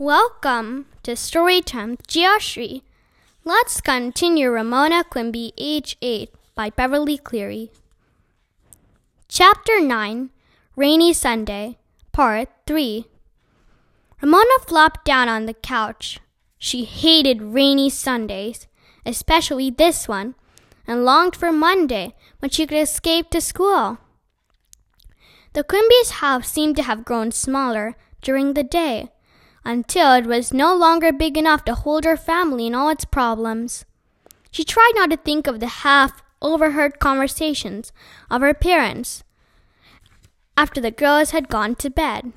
Welcome to Storytime with Geoshri. Let's continue Ramona Quimby, age 8 by Beverly Cleary. Chapter 9 Rainy Sunday, Part 3 Ramona flopped down on the couch. She hated rainy Sundays, especially this one, and longed for Monday when she could escape to school. The Quimby's house seemed to have grown smaller during the day until it was no longer big enough to hold her family and all its problems. She tried not to think of the half overheard conversations of her parents after the girls had gone to bed.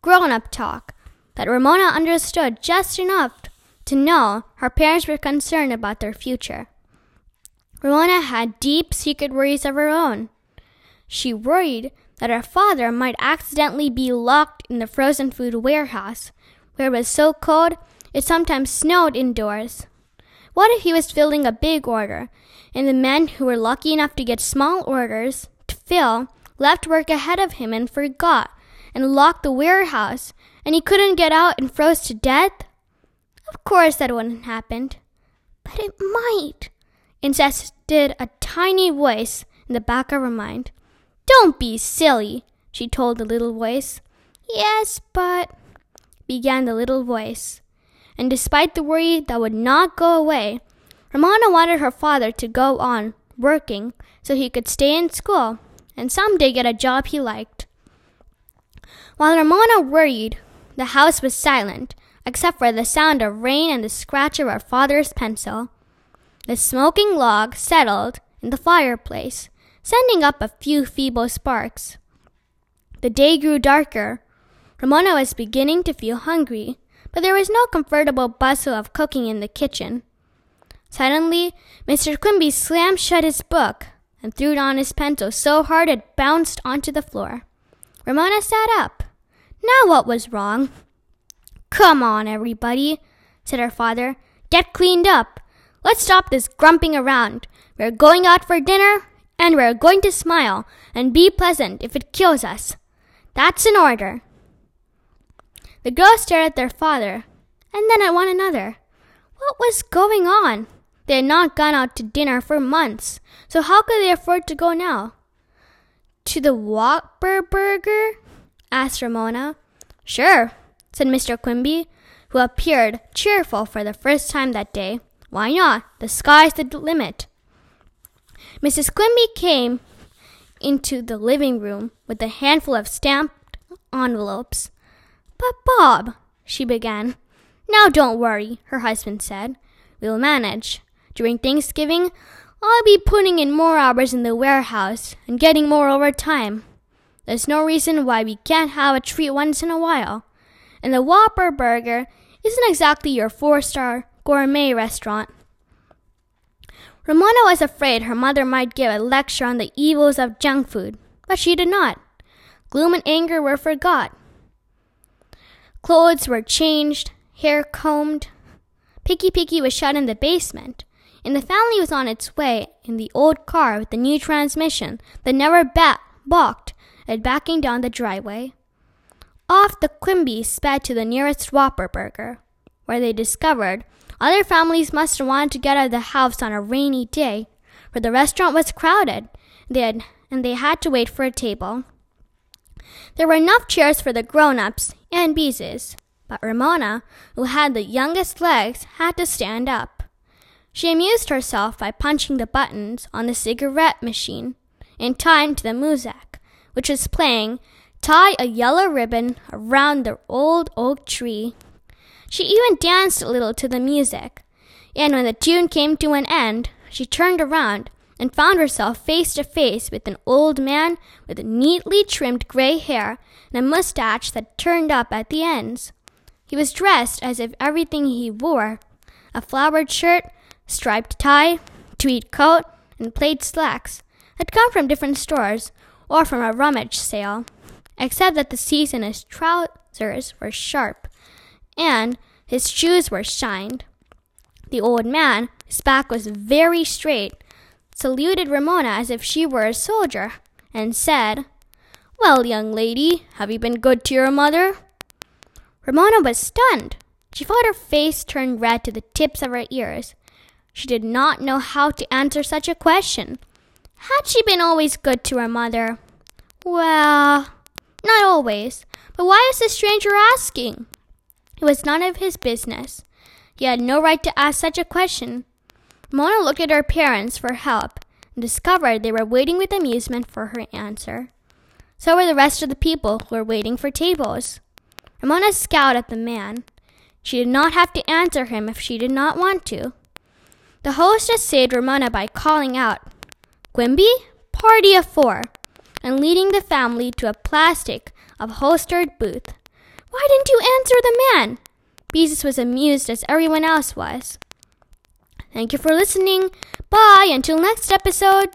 Grown up talk that Ramona understood just enough to know her parents were concerned about their future. Ramona had deep secret worries of her own. She worried that her father might accidentally be locked in the frozen food warehouse, where it was so cold it sometimes snowed indoors. What if he was filling a big order, and the men who were lucky enough to get small orders to fill left work ahead of him and forgot and locked the warehouse, and he couldn't get out and froze to death? Of course that wouldn't happen. But it might, insisted a tiny voice in the back of her mind. Don't be silly, she told the little voice. Yes, but, began the little voice. And despite the worry that would not go away, Ramona wanted her father to go on working so he could stay in school and someday get a job he liked. While Ramona worried, the house was silent, except for the sound of rain and the scratch of her father's pencil. The smoking log settled in the fireplace, sending up a few feeble sparks. The day grew darker. Ramona was beginning to feel hungry, but there was no comfortable bustle of cooking in the kitchen. Suddenly, Mr. Quimby slammed shut his book and threw down his pencil so hard it bounced onto the floor. Ramona sat up. Now what was wrong? Come on, everybody, said her father. Get cleaned up. Let's stop this grumping around. We're going out for dinner, and we're going to smile and be pleasant if it kills us. That's an order. The girls stared at their father, and then at one another. What was going on? They had not gone out to dinner for months, so how could they afford to go now? To the Whopper Burger? asked Ramona. Sure, said Mr. Quimby, who appeared cheerful for the first time that day. Why not? The sky's the limit. Mrs. Quimby came into the living room with a handful of stamped envelopes. But, Bob, she began. Now don't worry, her husband said. We'll manage. During Thanksgiving, I'll be putting in more hours in the warehouse and getting more overtime. There's no reason why we can't have a treat once in a while. And the Whopper Burger isn't exactly your four star gourmet restaurant. Ramona was afraid her mother might give a lecture on the evils of junk food, but she did not. Gloom and anger were forgot. Clothes were changed, hair combed. Picky Picky was shut in the basement, and the family was on its way in the old car with the new transmission that never ba- balked at backing down the driveway. Off the Quimbys sped to the nearest Whopper Burger, where they discovered other families must have wanted to get out of the house on a rainy day, for the restaurant was crowded, they had, and they had to wait for a table. There were enough chairs for the grown-ups and Beezus, but Ramona, who had the youngest legs, had to stand up. She amused herself by punching the buttons on the cigarette machine in time to the music, which was playing Tie a Yellow Ribbon Around the Old Oak Tree. She even danced a little to the music, and when the tune came to an end, she turned around and found herself face to face with an old man with neatly trimmed gray hair and a mustache that turned up at the ends. He was dressed as if everything he wore a flowered shirt, striped tie, tweed coat, and plaid slacks had come from different stores or from a rummage sale, except that the seams in his trousers were sharp and his shoes were shined. The old man, his back was very straight, saluted Ramona as if she were a soldier, and said, Well, young lady, have you been good to your mother? Ramona was stunned. She felt her face turn red to the tips of her ears. She did not know how to answer such a question. Had she been always good to her mother? Well, not always. But why was the stranger asking? It was none of his business. He had no right to ask such a question. Mona looked at her parents for help and discovered they were waiting with amusement for her answer. So were the rest of the people who were waiting for tables. Ramona scowled at the man. She did not have to answer him if she did not want to. The hostess saved Ramona by calling out, Quimby, party of four, and leading the family to a plastic upholstered booth. Why didn't you answer the man? Beezus was amused as everyone else was. Thank you for listening. Bye until next episode.